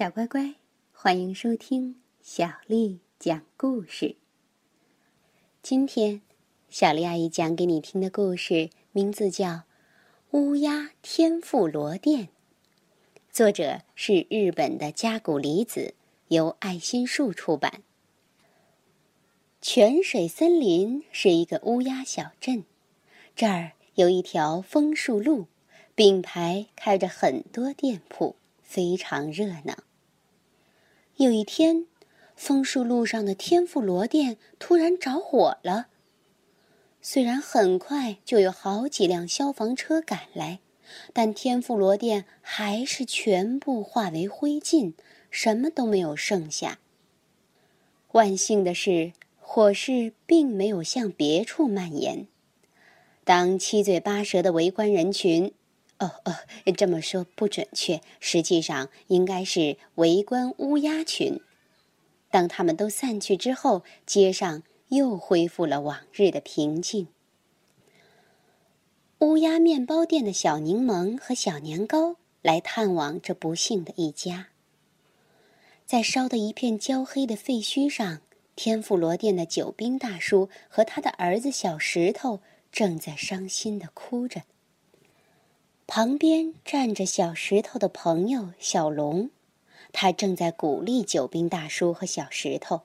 小乖乖，欢迎收听小丽讲故事。今天，小丽阿姨讲给你听的故事名字叫《乌鸦天妇罗店》，作者是日本的加古里子，由爱心树出版。泉水森林是一个乌鸦小镇，这儿有一条枫树路，并排开着很多店铺。非常热闹。有一天，枫树路上的天妇罗店突然着火了。虽然很快就有好几辆消防车赶来，但天妇罗店还是全部化为灰烬，什么都没有剩下。万幸的是，火势并没有向别处蔓延。当七嘴八舌的围观人群。哦哦，这么说不准确，实际上应该是围观乌鸦群。当他们都散去之后，街上又恢复了往日的平静。乌鸦面包店的小柠檬和小年糕来探望这不幸的一家。在烧得一片焦黑的废墟上，天妇罗店的酒兵大叔和他的儿子小石头正在伤心的哭着。旁边站着小石头的朋友小龙，他正在鼓励酒兵大叔和小石头。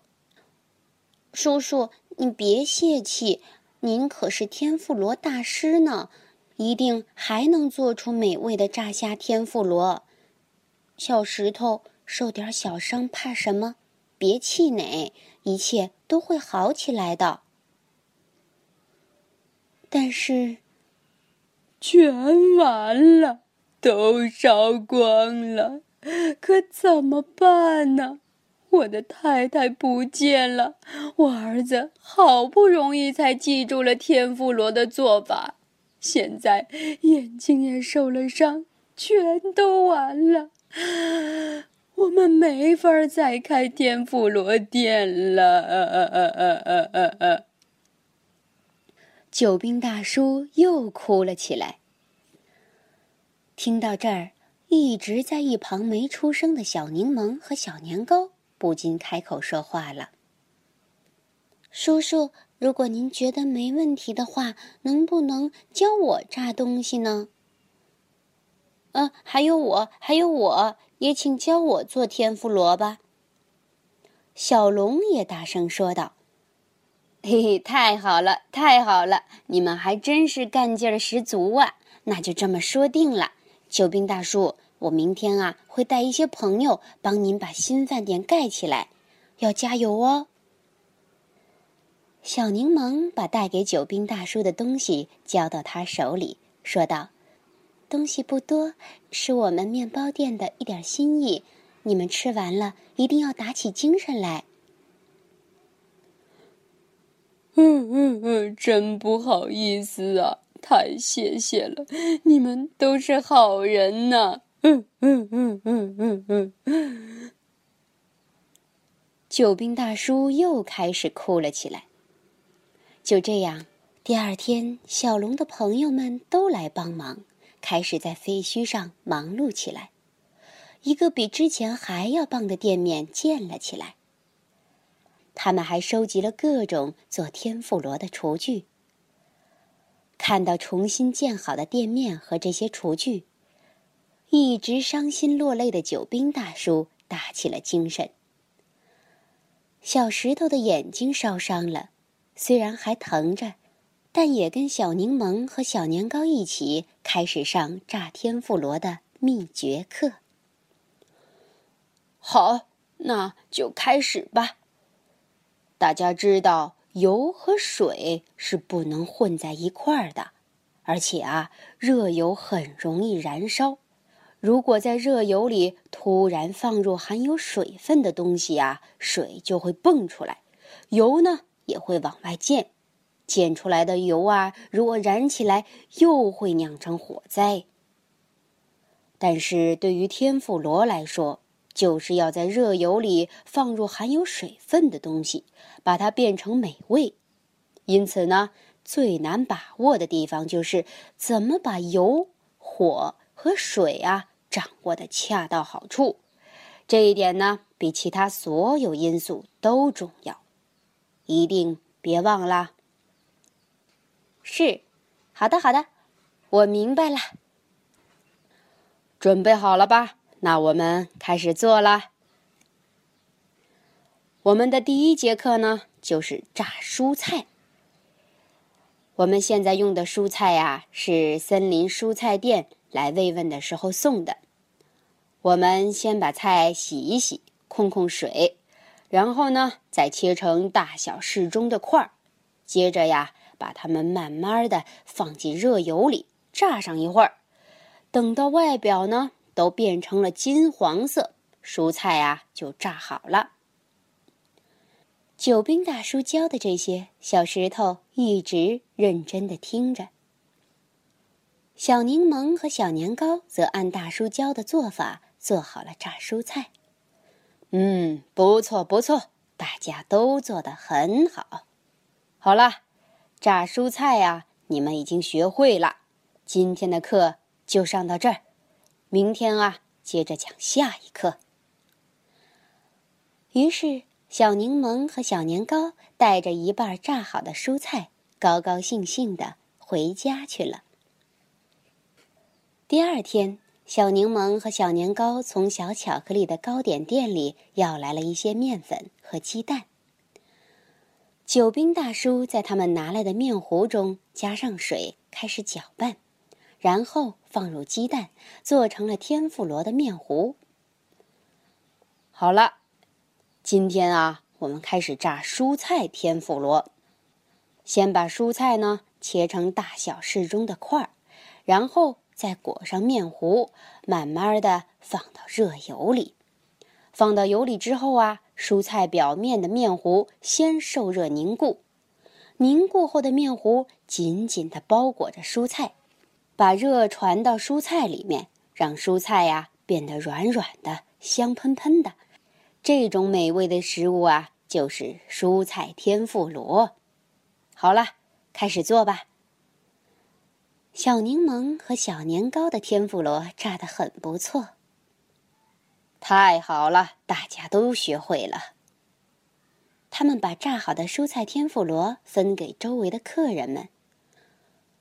叔叔，你别泄气，您可是天妇罗大师呢，一定还能做出美味的炸虾天妇罗。小石头受点小伤怕什么？别气馁，一切都会好起来的。但是。全完了，都烧光了，可怎么办呢？我的太太不见了，我儿子好不容易才记住了天妇罗的做法，现在眼睛也受了伤，全都完了，我们没法再开天妇罗店了。救兵大叔又哭了起来。听到这儿，一直在一旁没出声的小柠檬和小年糕不禁开口说话了：“叔叔，如果您觉得没问题的话，能不能教我炸东西呢？”“嗯，还有我，还有我也，请教我做天妇罗吧。”小龙也大声说道。嘿嘿，太好了，太好了！你们还真是干劲儿十足啊！那就这么说定了，救兵大叔，我明天啊会带一些朋友帮您把新饭店盖起来，要加油哦。小柠檬把带给救兵大叔的东西交到他手里，说道：“东西不多，是我们面包店的一点心意，你们吃完了一定要打起精神来。”嗯嗯嗯，真不好意思啊，太谢谢了，你们都是好人呐。嗯嗯嗯嗯嗯嗯。救兵大叔又开始哭了起来。就这样，第二天，小龙的朋友们都来帮忙，开始在废墟上忙碌起来。一个比之前还要棒的店面建了起来。他们还收集了各种做天妇罗的厨具。看到重新建好的店面和这些厨具，一直伤心落泪的酒兵大叔打起了精神。小石头的眼睛烧伤了，虽然还疼着，但也跟小柠檬和小年糕一起开始上炸天妇罗的秘诀课。好，那就开始吧。大家知道，油和水是不能混在一块儿的，而且啊，热油很容易燃烧。如果在热油里突然放入含有水分的东西啊，水就会蹦出来，油呢也会往外溅。溅出来的油啊，如果燃起来，又会酿成火灾。但是对于天妇罗来说，就是要在热油里放入含有水分的东西，把它变成美味。因此呢，最难把握的地方就是怎么把油、火和水啊掌握的恰到好处。这一点呢，比其他所有因素都重要，一定别忘了。是，好的，好的，我明白了。准备好了吧？那我们开始做了。我们的第一节课呢，就是榨蔬菜。我们现在用的蔬菜呀，是森林蔬菜店来慰问的时候送的。我们先把菜洗一洗，控控水，然后呢，再切成大小适中的块儿。接着呀，把它们慢慢的放进热油里炸上一会儿。等到外表呢都变成了金黄色，蔬菜啊就炸好了。九兵大叔教的这些，小石头一直认真的听着。小柠檬和小年糕则按大叔教的做法做好了炸蔬菜。嗯，不错不错，大家都做得很好。好了，炸蔬菜呀，你们已经学会了。今天的课就上到这儿，明天啊，接着讲下一课。于是。小柠檬和小年糕带着一半炸好的蔬菜，高高兴兴的回家去了。第二天，小柠檬和小年糕从小巧克力的糕点店里要来了一些面粉和鸡蛋。酒兵大叔在他们拿来的面糊中加上水，开始搅拌，然后放入鸡蛋，做成了天妇罗的面糊。好了。今天啊，我们开始炸蔬菜天妇罗。先把蔬菜呢切成大小适中的块儿，然后再裹上面糊，慢慢的放到热油里。放到油里之后啊，蔬菜表面的面糊先受热凝固，凝固后的面糊紧紧的包裹着蔬菜，把热传到蔬菜里面，让蔬菜呀变得软软的、香喷喷的。这种美味的食物啊，就是蔬菜天妇罗。好了，开始做吧。小柠檬和小年糕的天妇罗炸得很不错。太好了，大家都学会了。他们把炸好的蔬菜天妇罗分给周围的客人们。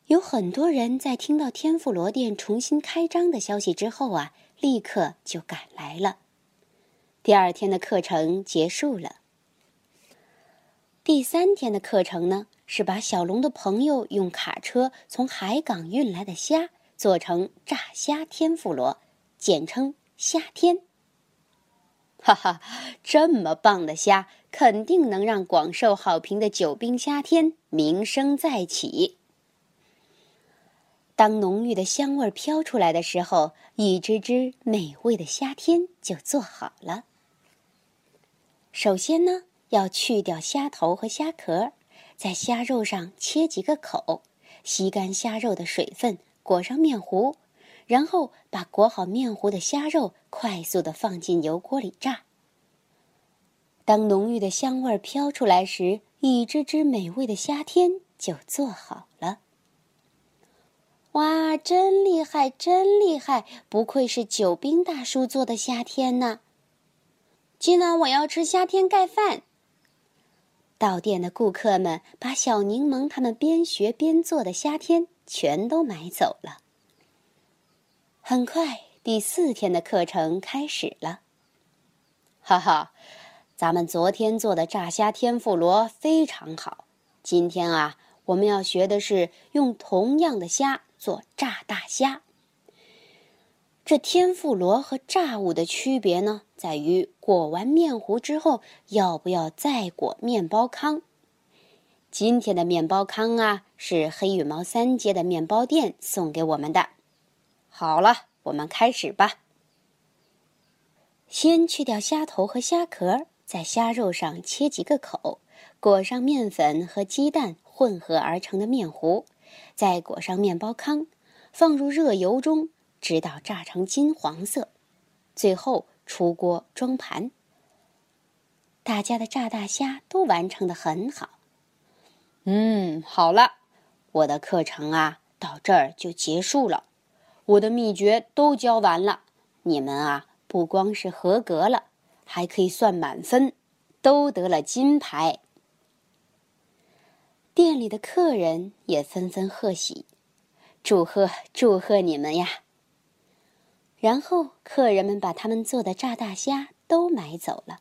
有很多人在听到天妇罗店重新开张的消息之后啊，立刻就赶来了。第二天的课程结束了。第三天的课程呢，是把小龙的朋友用卡车从海港运来的虾做成炸虾天妇罗，简称虾天。哈哈，这么棒的虾，肯定能让广受好评的九冰虾天名声再起。当浓郁的香味飘出来的时候，一只只美味的虾天就做好了。首先呢，要去掉虾头和虾壳，在虾肉上切几个口，吸干虾肉的水分，裹上面糊，然后把裹好面糊的虾肉快速的放进油锅里炸。当浓郁的香味飘出来时，一只只美味的虾天就做好了。哇，真厉害，真厉害！不愧是九兵大叔做的虾天呢。今晚我要吃虾天盖饭。到店的顾客们把小柠檬他们边学边做的虾天全都买走了。很快，第四天的课程开始了。哈哈，咱们昨天做的炸虾天妇罗非常好。今天啊，我们要学的是用同样的虾做炸大虾。这天妇罗和炸物的区别呢，在于裹完面糊之后要不要再裹面包糠。今天的面包糠啊，是黑羽毛三街的面包店送给我们的。好了，我们开始吧。先去掉虾头和虾壳，在虾肉上切几个口，裹上面粉和鸡蛋混合而成的面糊，再裹上面包糠，放入热油中。直到炸成金黄色，最后出锅装盘。大家的炸大虾都完成的很好。嗯，好了，我的课程啊到这儿就结束了，我的秘诀都教完了。你们啊不光是合格了，还可以算满分，都得了金牌。店里的客人也纷纷贺喜，祝贺祝贺你们呀！然后客人们把他们做的炸大虾都买走了。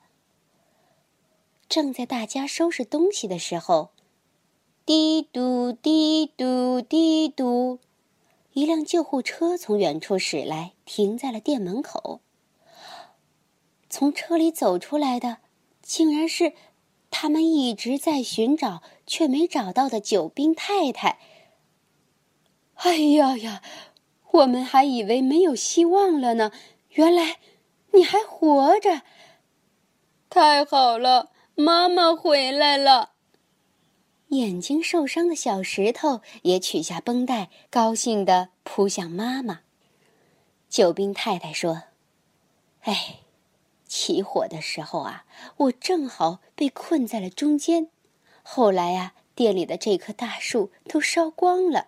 正在大家收拾东西的时候，滴嘟滴嘟滴嘟，一辆救护车从远处驶来，停在了店门口。从车里走出来的，竟然是他们一直在寻找却没找到的九兵太太。哎呀呀，我们还以为没有希望了呢，原来你还活着！太好了！妈妈回来了。眼睛受伤的小石头也取下绷带，高兴地扑向妈妈。救兵太太说：“哎，起火的时候啊，我正好被困在了中间。后来啊，店里的这棵大树都烧光了，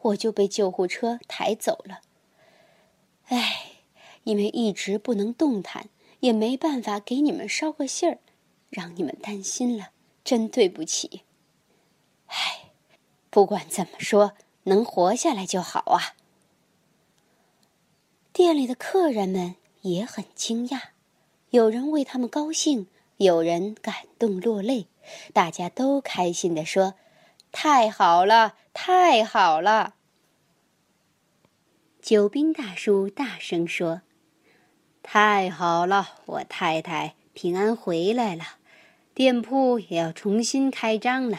我就被救护车抬走了。哎，因为一直不能动弹，也没办法给你们捎个信儿。”让你们担心了，真对不起。唉，不管怎么说，能活下来就好啊。店里的客人们也很惊讶，有人为他们高兴，有人感动落泪，大家都开心地说：“太好了，太好了！”救兵大叔大声说：“太好了，我太太平安回来了。”店铺也要重新开张了，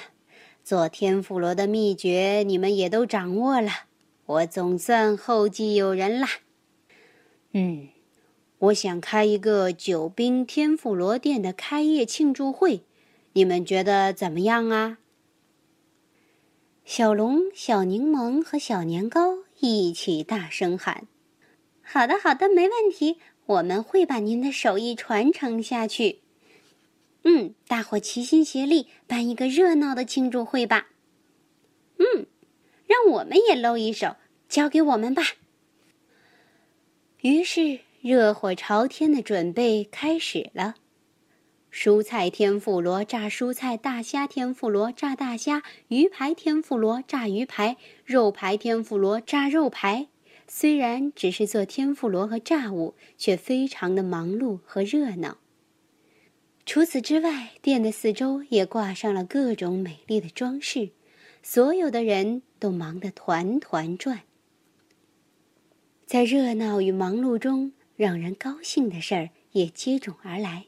做天妇罗的秘诀你们也都掌握了，我总算后继有人啦。嗯，我想开一个九兵天妇罗店的开业庆祝会，你们觉得怎么样啊？小龙、小柠檬和小年糕一起大声喊：“好的，好的，没问题，我们会把您的手艺传承下去。”嗯，大伙齐心协力办一个热闹的庆祝会吧。嗯，让我们也露一手，交给我们吧。于是，热火朝天的准备开始了：蔬菜天妇罗炸蔬菜，大虾天妇罗炸大虾，鱼排天妇罗炸鱼排，肉排天妇罗炸肉排。虽然只是做天妇罗和炸物，却非常的忙碌和热闹。除此之外，店的四周也挂上了各种美丽的装饰，所有的人都忙得团团转。在热闹与忙碌中，让人高兴的事儿也接踵而来。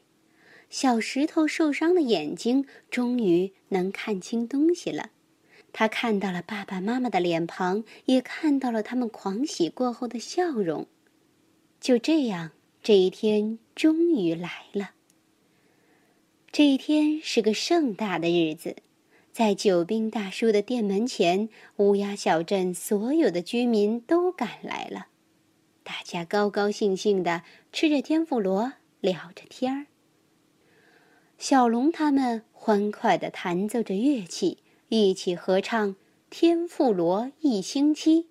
小石头受伤的眼睛终于能看清东西了，他看到了爸爸妈妈的脸庞，也看到了他们狂喜过后的笑容。就这样，这一天终于来了。这一天是个盛大的日子，在九兵大叔的店门前，乌鸦小镇所有的居民都赶来了。大家高高兴兴的吃着天妇罗，聊着天儿。小龙他们欢快的弹奏着乐器，一起合唱《天妇罗一星期》。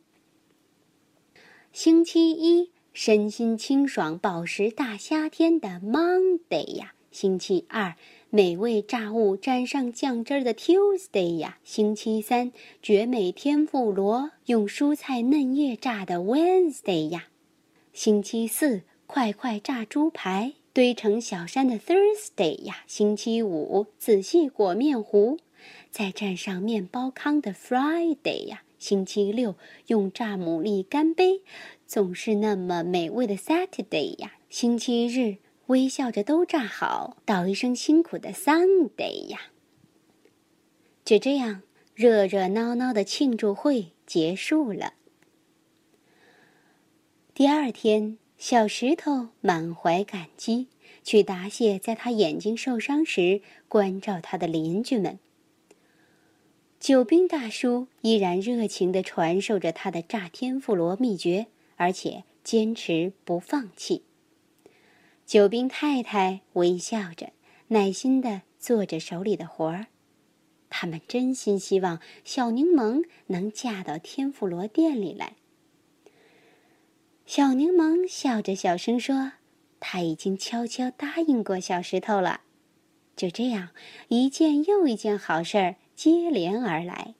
星期一，身心清爽，饱食大夏天的 Monday 呀。星期二，美味炸物沾上酱汁儿的 Tuesday 呀；星期三，绝美天妇罗用蔬菜嫩叶炸的 Wednesday 呀；星期四，快快炸猪排堆成小山的 Thursday 呀；星期五，仔细裹面糊，再蘸上面包糠的 Friday 呀；星期六，用炸牡蛎干杯，总是那么美味的 Saturday 呀；星期日。微笑着都炸好，道一声辛苦的 Sunday 呀！就这样，热热闹闹的庆祝会结束了。第二天，小石头满怀感激，去答谢在他眼睛受伤时关照他的邻居们。救兵大叔依然热情地传授着他的炸天妇罗秘诀，而且坚持不放弃。救兵太太微笑着，耐心地做着手里的活儿。他们真心希望小柠檬能嫁到天妇罗店里来。小柠檬笑着小声说：“他已经悄悄答应过小石头了。就这样，一件又一件好事儿接连而来。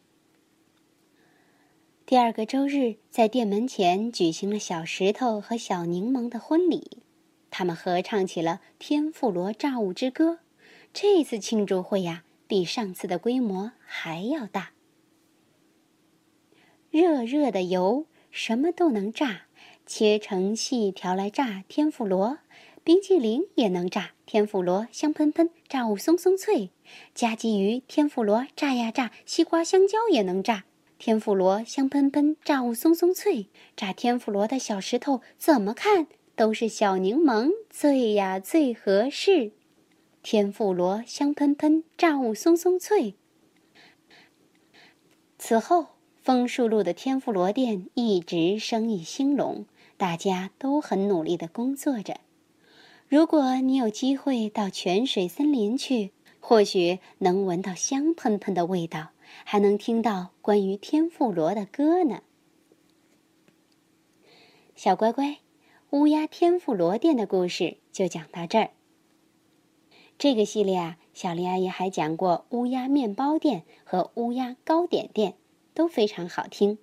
第二个周日，在店门前举行了小石头和小柠檬的婚礼，他们合唱起了《天妇罗炸物之歌》。这次庆祝会呀，比上次的规模还要大。热热的油，什么都能炸，切成细条来炸天妇罗。冰淇淋也能炸，天妇罗香喷喷，炸物松松脆。加鲫鱼天妇罗炸呀炸，西瓜香蕉也能炸，天妇罗香喷喷，炸物松松脆。炸天妇罗的小石头怎么看都是小柠檬最呀最合适。天妇罗香喷喷，炸物松松脆。此后，枫树路的天妇罗店一直生意兴隆，大家都很努力的工作着。如果你有机会到泉水森林去，或许能闻到香喷喷的味道，还能听到关于天妇罗的歌呢。小乖乖，乌鸦天妇罗店的故事就讲到这儿。这个系列啊，小丽阿姨还讲过乌鸦面包店和乌鸦糕点店，都非常好听。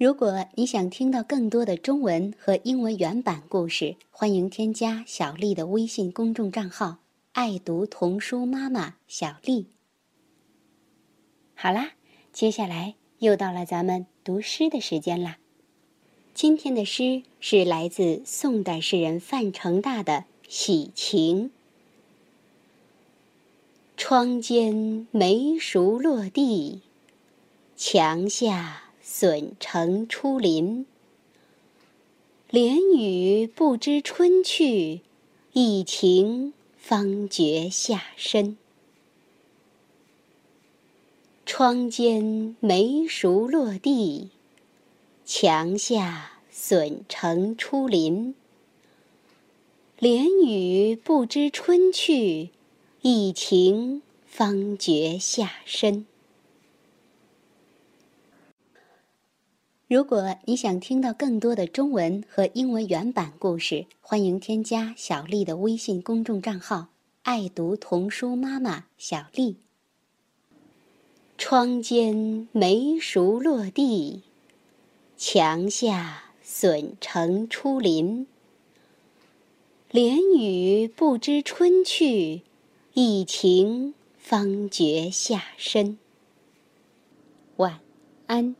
如果你想听到更多的中文和英文原版故事，欢迎添加小丽的微信公众账号“爱读童书妈妈小丽”。好啦，接下来又到了咱们读诗的时间啦。今天的诗是来自宋代诗人范成大的《喜晴》。窗间梅熟落地，墙下。笋成出林，连雨不知春去，一晴方觉夏深。窗间梅熟落地，墙下笋成出林。连雨不知春去，一晴方觉夏深。如果你想听到更多的中文和英文原版故事，欢迎添加小丽的微信公众账号“爱读童书妈妈小丽”。窗间梅熟落地，墙下笋成出林。连雨不知春去，一晴方觉夏深。晚安。